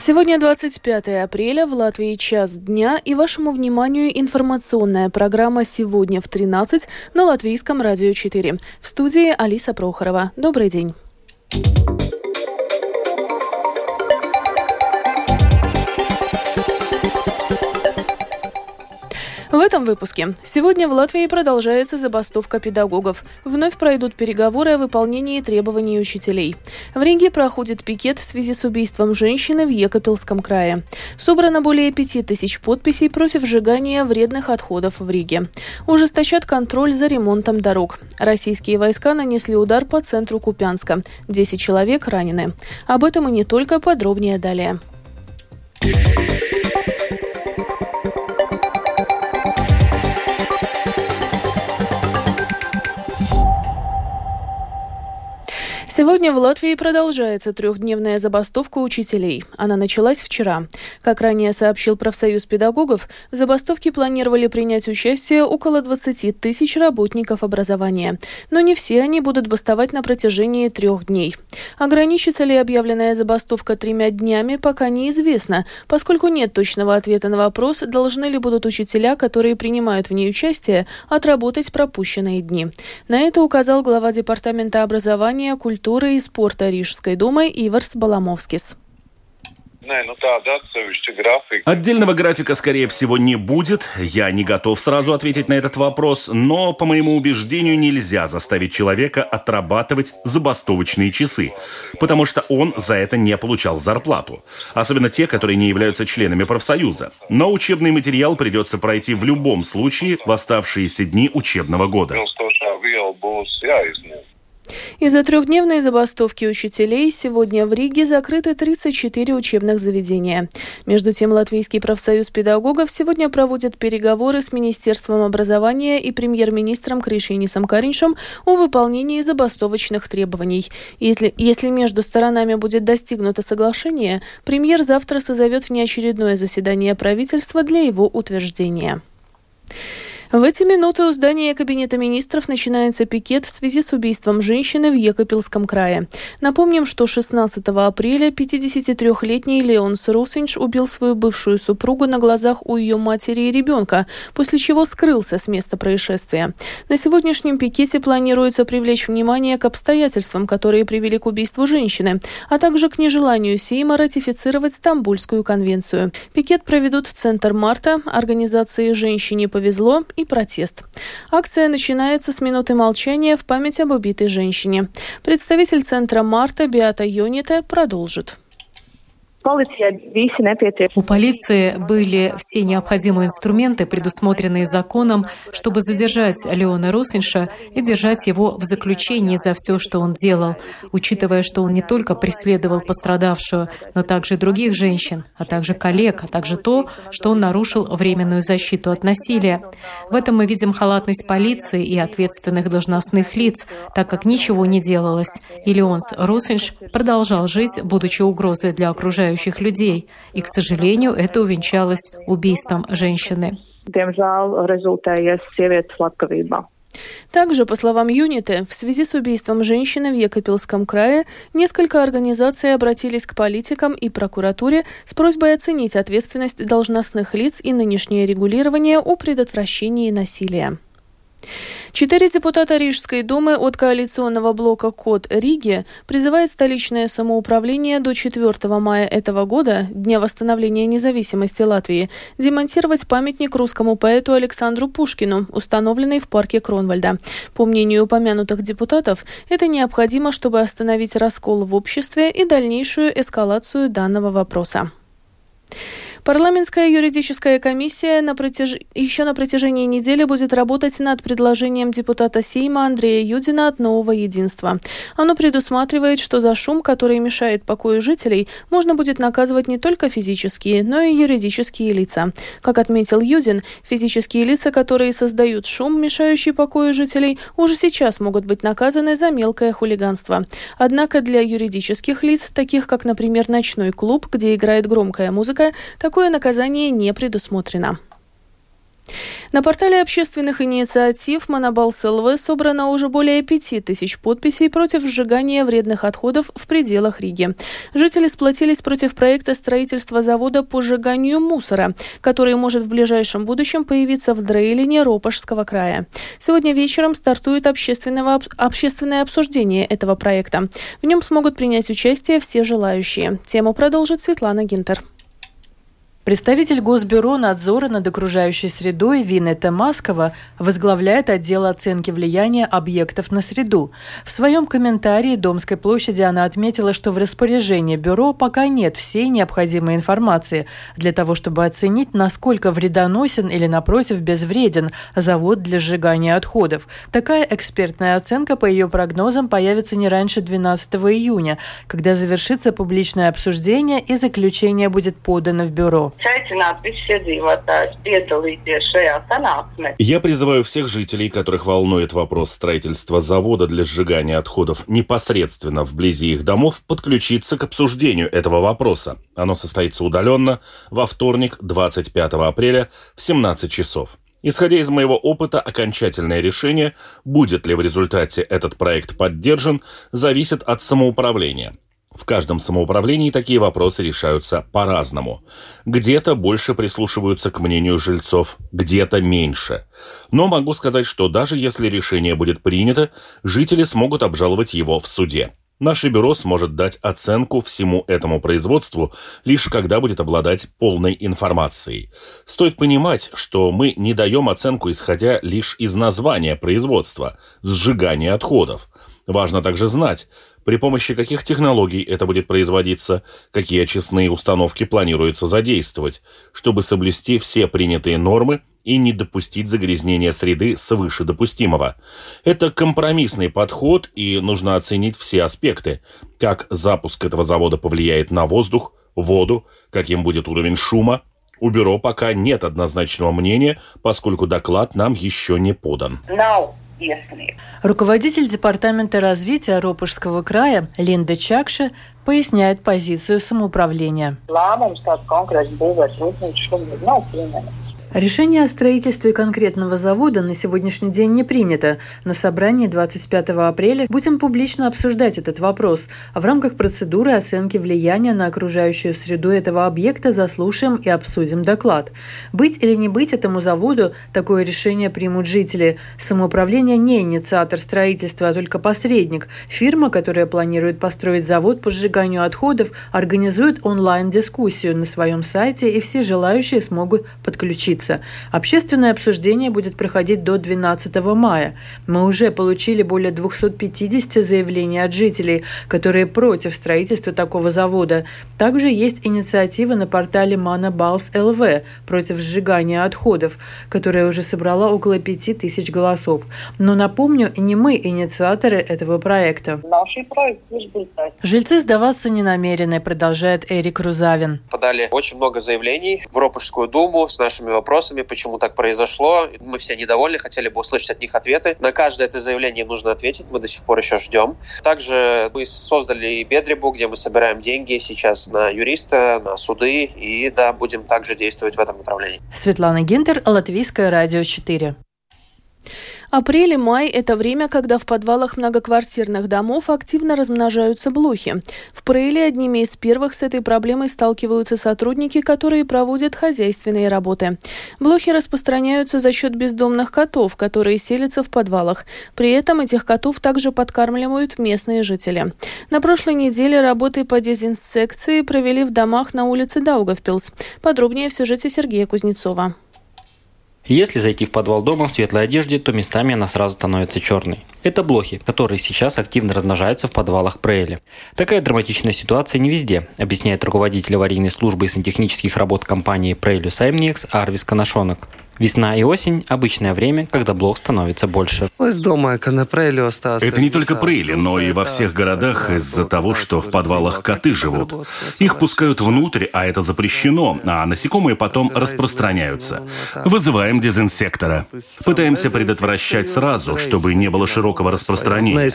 Сегодня 25 апреля, в Латвии час дня, и вашему вниманию информационная программа «Сегодня в 13» на Латвийском радио 4. В студии Алиса Прохорова. Добрый день. В этом выпуске. Сегодня в Латвии продолжается забастовка педагогов. Вновь пройдут переговоры о выполнении требований учителей. В Риге проходит пикет в связи с убийством женщины в Екапельском крае. Собрано более пяти тысяч подписей против сжигания вредных отходов в Риге. Ужесточат контроль за ремонтом дорог. Российские войска нанесли удар по центру Купянска. Десять человек ранены. Об этом и не только, подробнее далее. Сегодня в Латвии продолжается трехдневная забастовка учителей. Она началась вчера. Как ранее сообщил профсоюз педагогов, в забастовке планировали принять участие около 20 тысяч работников образования. Но не все они будут бастовать на протяжении трех дней. Ограничится ли объявленная забастовка тремя днями, пока неизвестно, поскольку нет точного ответа на вопрос, должны ли будут учителя, которые принимают в ней участие, отработать пропущенные дни. На это указал глава Департамента образования, культуры культуры и спорта Рижской думы Иварс Баламовскис. Ну Отдельного графика, скорее всего, не будет. Я не готов сразу ответить на этот вопрос, но, по моему убеждению, нельзя заставить человека отрабатывать забастовочные часы, потому что он за это не получал зарплату. Особенно те, которые не являются членами профсоюза. Но учебный материал придется пройти в любом случае в оставшиеся дни учебного года. Из-за трехдневной забастовки учителей сегодня в Риге закрыты 34 учебных заведения. Между тем, Латвийский профсоюз педагогов сегодня проводит переговоры с Министерством образования и премьер-министром Кришинисом Кариншем о выполнении забастовочных требований. Если, если между сторонами будет достигнуто соглашение, премьер завтра созовет внеочередное заседание правительства для его утверждения. В эти минуты у здания Кабинета министров начинается пикет в связи с убийством женщины в Екапельском крае. Напомним, что 16 апреля 53-летний Леонс Русинч убил свою бывшую супругу на глазах у ее матери и ребенка, после чего скрылся с места происшествия. На сегодняшнем пикете планируется привлечь внимание к обстоятельствам, которые привели к убийству женщины, а также к нежеланию Сейма ратифицировать Стамбульскую конвенцию. Пикет проведут в Центр Марта, организации «Женщине повезло» и протест. Акция начинается с минуты молчания в память об убитой женщине. Представитель центра «Марта» Биата Йонита продолжит. У полиции были все необходимые инструменты, предусмотренные законом, чтобы задержать Леона Русинша и держать его в заключении за все, что он делал, учитывая, что он не только преследовал пострадавшую, но также других женщин, а также коллег, а также то, что он нарушил временную защиту от насилия. В этом мы видим халатность полиции и ответственных должностных лиц, так как ничего не делалось. И Леонс Русинш продолжал жить, будучи угрозой для окружающих окружающих людей. И, к сожалению, это увенчалось убийством женщины. Также, по словам Юниты, в связи с убийством женщины в Екапельском крае несколько организаций обратились к политикам и прокуратуре с просьбой оценить ответственность должностных лиц и нынешнее регулирование о предотвращении насилия. Четыре депутата Рижской думы от коалиционного блока «Код Риги» призывают столичное самоуправление до 4 мая этого года, Дня восстановления независимости Латвии, демонтировать памятник русскому поэту Александру Пушкину, установленный в парке Кронвальда. По мнению упомянутых депутатов, это необходимо, чтобы остановить раскол в обществе и дальнейшую эскалацию данного вопроса. Парламентская юридическая комиссия на протяж... еще на протяжении недели будет работать над предложением депутата Сейма Андрея Юдина от «Нового единства». Оно предусматривает, что за шум, который мешает покою жителей, можно будет наказывать не только физические, но и юридические лица. Как отметил Юдин, физические лица, которые создают шум, мешающий покою жителей, уже сейчас могут быть наказаны за мелкое хулиганство. Однако для юридических лиц, таких как, например, ночной клуб, где играет громкая музыка, такое наказание не предусмотрено. На портале общественных инициатив «Монобалс ЛВ» собрано уже более пяти тысяч подписей против сжигания вредных отходов в пределах Риги. Жители сплотились против проекта строительства завода по сжиганию мусора, который может в ближайшем будущем появиться в Дрейлине Ропашского края. Сегодня вечером стартует общественного, общественное обсуждение этого проекта. В нем смогут принять участие все желающие. Тему продолжит Светлана Гинтер. Представитель Госбюро надзора над окружающей средой Винета Маскова возглавляет отдел оценки влияния объектов на среду. В своем комментарии Домской площади она отметила, что в распоряжении бюро пока нет всей необходимой информации для того, чтобы оценить, насколько вредоносен или, напротив, безвреден завод для сжигания отходов. Такая экспертная оценка, по ее прогнозам, появится не раньше 12 июня, когда завершится публичное обсуждение и заключение будет подано в бюро. Я призываю всех жителей, которых волнует вопрос строительства завода для сжигания отходов непосредственно вблизи их домов, подключиться к обсуждению этого вопроса. Оно состоится удаленно во вторник, 25 апреля в 17 часов. Исходя из моего опыта, окончательное решение, будет ли в результате этот проект поддержан, зависит от самоуправления. В каждом самоуправлении такие вопросы решаются по-разному. Где-то больше прислушиваются к мнению жильцов, где-то меньше. Но могу сказать, что даже если решение будет принято, жители смогут обжаловать его в суде. Наше бюро сможет дать оценку всему этому производству лишь когда будет обладать полной информацией. Стоит понимать, что мы не даем оценку исходя лишь из названия производства – сжигание отходов. Важно также знать, при помощи каких технологий это будет производиться, какие очистные установки планируется задействовать, чтобы соблюсти все принятые нормы и не допустить загрязнения среды свыше допустимого. Это компромиссный подход, и нужно оценить все аспекты, как запуск этого завода повлияет на воздух, воду, каким будет уровень шума, у бюро пока нет однозначного мнения, поскольку доклад нам еще не подан. No Руководитель Департамента развития Ропушского края Линда Чакша поясняет позицию самоуправления. Решение о строительстве конкретного завода на сегодняшний день не принято. На собрании 25 апреля будем публично обсуждать этот вопрос. А в рамках процедуры оценки влияния на окружающую среду этого объекта заслушаем и обсудим доклад. Быть или не быть этому заводу, такое решение примут жители. Самоуправление не инициатор строительства, а только посредник. Фирма, которая планирует построить завод по сжиганию отходов, организует онлайн-дискуссию на своем сайте, и все желающие смогут подключиться состоится. Общественное обсуждение будет проходить до 12 мая. Мы уже получили более 250 заявлений от жителей, которые против строительства такого завода. Также есть инициатива на портале Манабалс ЛВ против сжигания отходов, которая уже собрала около 5000 голосов. Но напомню, не мы инициаторы этого проекта. Жильцы сдаваться не намерены, продолжает Эрик Рузавин. Подали очень много заявлений в Ропушскую думу с нашими вопросами вопросами, почему так произошло. Мы все недовольны, хотели бы услышать от них ответы. На каждое это заявление нужно ответить, мы до сих пор еще ждем. Также мы создали Бедрибу, где мы собираем деньги сейчас на юриста, на суды, и да, будем также действовать в этом направлении. Светлана Гинтер, Латвийское радио 4. Апрель и май – это время, когда в подвалах многоквартирных домов активно размножаются блохи. В Прейле одними из первых с этой проблемой сталкиваются сотрудники, которые проводят хозяйственные работы. Блохи распространяются за счет бездомных котов, которые селятся в подвалах. При этом этих котов также подкармливают местные жители. На прошлой неделе работы по дезинсекции провели в домах на улице Даугавпилс. Подробнее в сюжете Сергея Кузнецова. Если зайти в подвал дома в светлой одежде, то местами она сразу становится черной. Это блохи, которые сейчас активно размножаются в подвалах Прейли. Такая драматичная ситуация не везде, объясняет руководитель аварийной службы и сантехнических работ компании Прейлю Саймникс Арвис Канашонок. Весна и осень – обычное время, когда блох становится больше. Это не только Прейли, но и во всех городах из-за того, что в подвалах коты живут. Их пускают внутрь, а это запрещено, а насекомые потом распространяются. Вызываем дезинсектора. Пытаемся предотвращать сразу, чтобы не было широкого распространения.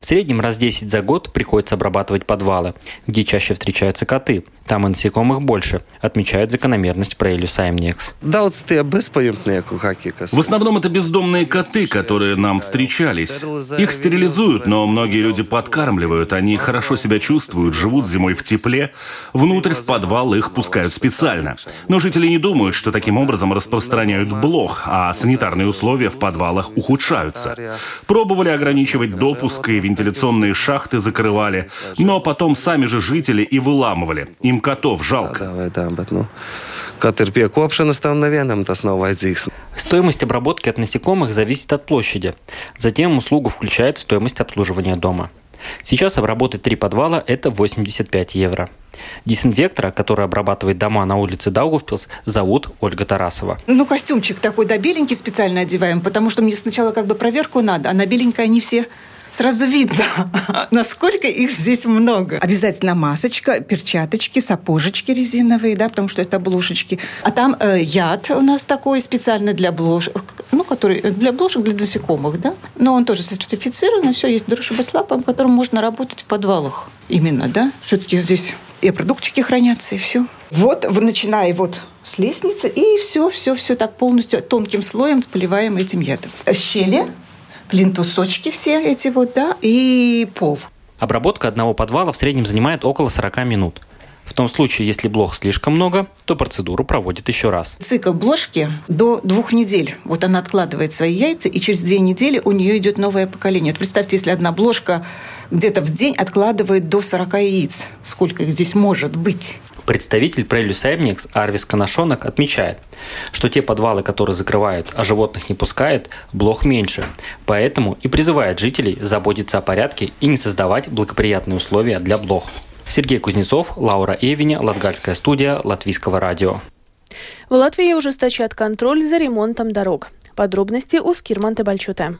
В среднем раз 10 за год приходится обрабатывать подвалы, где чаще встречаются коты – Там и насекомых больше, отмечает закономерность Прейлю Саймнекс. В основном это бездомные коты, которые нам встречались. Их стерилизуют, но многие люди подкармливают. Они хорошо себя чувствуют, живут зимой в тепле. Внутрь в подвал их пускают специально. Но жители не думают, что таким образом распространяют блох, а санитарные условия в подвалах ухудшаются. Пробовали ограничивать допуск и вентиляционные шахты закрывали, но потом сами же жители и выламывали. Им котов жалко. Tam nevienam tas nav vajadzīgs. Стоимость обработки от насекомых зависит от площади. Затем услугу включает в стоимость обслуживания дома. Сейчас обработать три подвала – это 85 евро. Дезинфектора, который обрабатывает дома на улице Даугавпилс, зовут Ольга Тарасова. Ну, костюмчик такой, да, беленький специально одеваем, потому что мне сначала как бы проверку надо, а на беленькое они все сразу видно, насколько их здесь много. Обязательно масочка, перчаточки, сапожечки резиновые, да, потому что это блушечки. А там э, яд у нас такой специально для блошек, ну, который для блошек, для насекомых, да. Но он тоже сертифицирован, все, есть дрошибослапом, которым можно работать в подвалах именно, да. Все-таки здесь и продуктики хранятся, и все. Вот, начиная вот с лестницы, и все, все, все так полностью тонким слоем поливаем этим ядом. Щели плинтусочки все эти вот, да, и пол. Обработка одного подвала в среднем занимает около 40 минут. В том случае, если блох слишком много, то процедуру проводят еще раз. Цикл бложки до двух недель. Вот она откладывает свои яйца, и через две недели у нее идет новое поколение. Вот представьте, если одна бложка где-то в день откладывает до 40 яиц. Сколько их здесь может быть? Представитель Эмникс Арвис Канашонок отмечает, что те подвалы, которые закрывают, а животных не пускают, блох меньше. Поэтому и призывает жителей заботиться о порядке и не создавать благоприятные условия для блох. Сергей Кузнецов, Лаура Эвиня, Латгальская студия Латвийского радио. В Латвии ужесточат контроль за ремонтом дорог. Подробности у Скирманта Бальчута.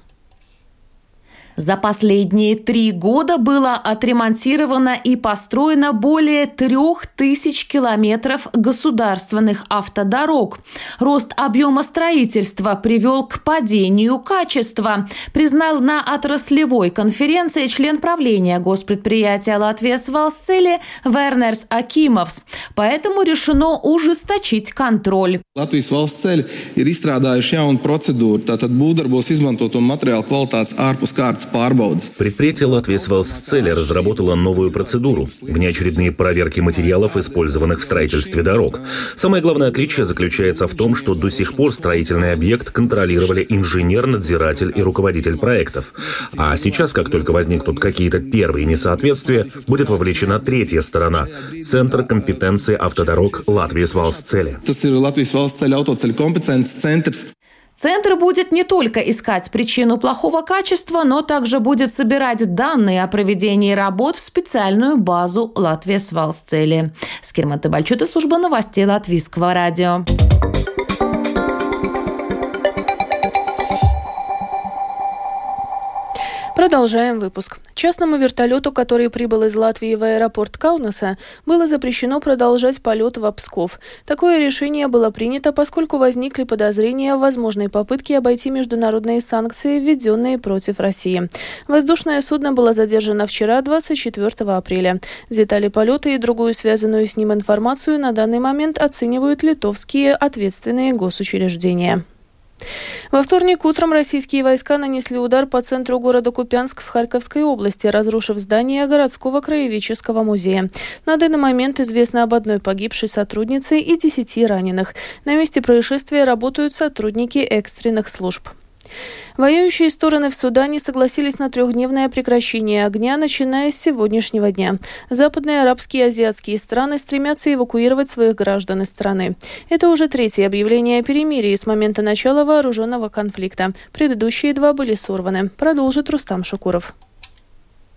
За последние три года было отремонтировано и построено более трех тысяч километров государственных автодорог. Рост объема строительства привел к падению качества, признал на отраслевой конференции член правления госпредприятия Латвия Свалсцели Вернерс Акимовс. Поэтому решено ужесточить контроль. Valsts ceļi ir изstrādājuši jaunu procedūru. Tātad būvdarbos izmantoto материālu kvalitātes ārpus kārtas Предприятие «Латвия Свалсцеля» разработало новую процедуру – внеочередные проверки материалов, использованных в строительстве дорог. Самое главное отличие заключается в том, что до сих пор строительный объект контролировали инженер, надзиратель и руководитель проектов. А сейчас, как только возникнут какие-то первые несоответствия, будет вовлечена третья сторона – Центр компетенции автодорог Латвии Свалсцеля. Центр будет не только искать причину плохого качества, но также будет собирать данные о проведении работ в специальную базу Латвия Свалсцели. Скирмата Бальчута, служба новостей Латвийского радио. Продолжаем выпуск. Частному вертолету, который прибыл из Латвии в аэропорт Каунаса, было запрещено продолжать полет в Псков. Такое решение было принято, поскольку возникли подозрения в возможной попытке обойти международные санкции, введенные против России. Воздушное судно было задержано вчера, 24 апреля. Детали полета и другую связанную с ним информацию на данный момент оценивают литовские ответственные госучреждения. Во вторник утром российские войска нанесли удар по центру города Купянск в Харьковской области, разрушив здание городского краеведческого музея. На данный момент известно об одной погибшей сотруднице и десяти раненых. На месте происшествия работают сотрудники экстренных служб. Воюющие стороны в Судане согласились на трехдневное прекращение огня, начиная с сегодняшнего дня. Западные арабские и азиатские страны стремятся эвакуировать своих граждан из страны. Это уже третье объявление о перемирии с момента начала вооруженного конфликта. Предыдущие два были сорваны. Продолжит Рустам Шукуров.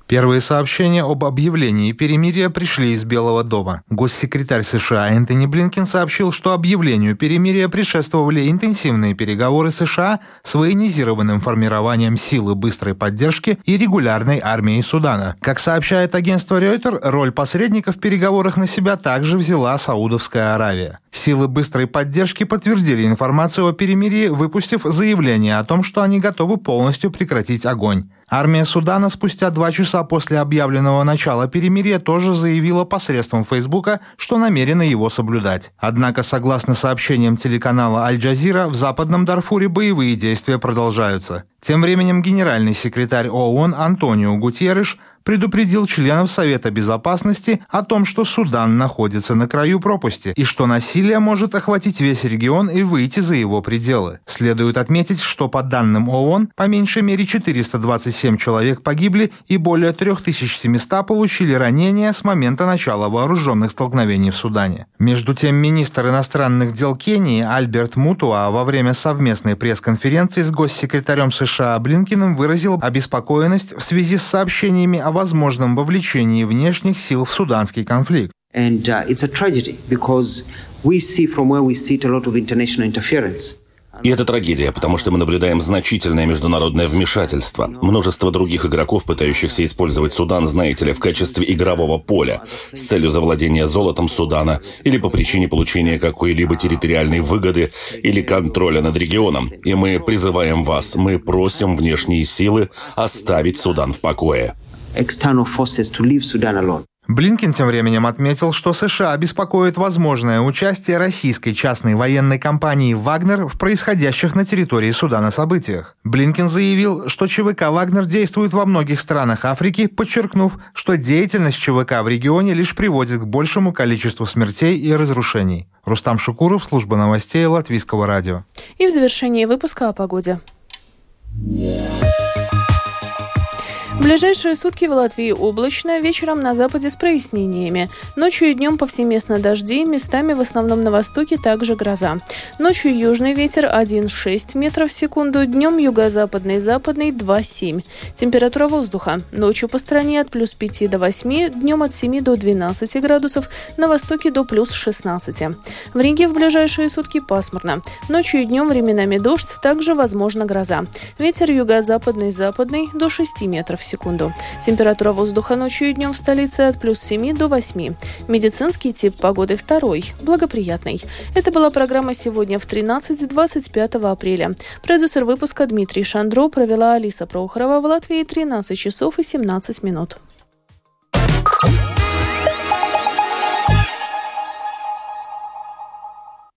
Первые сообщения об объявлении перемирия пришли из Белого дома. Госсекретарь США Энтони Блинкен сообщил, что объявлению перемирия предшествовали интенсивные переговоры США с военизированным формированием силы быстрой поддержки и регулярной армией Судана. Как сообщает агентство Reuters, роль посредников в переговорах на себя также взяла Саудовская Аравия. Силы быстрой поддержки подтвердили информацию о перемирии, выпустив заявление о том, что они готовы полностью прекратить огонь. Армия Судана спустя два часа после объявленного начала перемирия тоже заявила посредством Фейсбука, что намерена его соблюдать. Однако, согласно сообщениям телеканала «Аль-Джазира», в западном Дарфуре боевые действия продолжаются. Тем временем генеральный секретарь ООН Антонио Гутьерреш предупредил членов Совета Безопасности о том, что Судан находится на краю пропасти и что насилие может охватить весь регион и выйти за его пределы. Следует отметить, что по данным ООН, по меньшей мере 427 человек погибли и более 3700 получили ранения с момента начала вооруженных столкновений в Судане. Между тем, министр иностранных дел Кении Альберт Мутуа во время совместной пресс-конференции с госсекретарем США Блинкиным выразил обеспокоенность в связи с сообщениями о возможном вовлечении внешних сил в суданский конфликт. And uh, it's a tragedy because we see from where we sit a lot of international interference. И это трагедия, потому что мы наблюдаем значительное международное вмешательство. Множество других игроков, пытающихся использовать Судан, знаете ли, в качестве игрового поля с целью завладения золотом Судана или по причине получения какой-либо территориальной выгоды или контроля над регионом. И мы призываем вас, мы просим внешние силы оставить Судан в покое external forces to leave Sudan alone. Блинкин тем временем отметил, что США беспокоит возможное участие российской частной военной компании «Вагнер» в происходящих на территории Судана событиях. Блинкин заявил, что ЧВК «Вагнер» действует во многих странах Африки, подчеркнув, что деятельность ЧВК в регионе лишь приводит к большему количеству смертей и разрушений. Рустам Шукуров, служба новостей Латвийского радио. И в завершении выпуска о погоде. Ближайшие сутки в Латвии облачно, вечером на западе с прояснениями. Ночью и днем повсеместно дожди, местами в основном на востоке также гроза. Ночью южный ветер 1,6 метров в секунду, днем юго-западный западный 2,7. Температура воздуха. Ночью по стране от плюс 5 до 8, днем от 7 до 12 градусов, на востоке до плюс 16. В Риге в ближайшие сутки пасмурно. Ночью и днем временами дождь, также возможно гроза. Ветер юго-западный западный до 6 метров в секунду. Температура воздуха ночью и днем в столице от плюс 7 до 8. Медицинский тип погоды второй, благоприятный. Это была программа сегодня в 13-25 апреля. Продюсер выпуска Дмитрий Шандро провела Алиса Прохорова в Латвии 13 часов и 17 минут.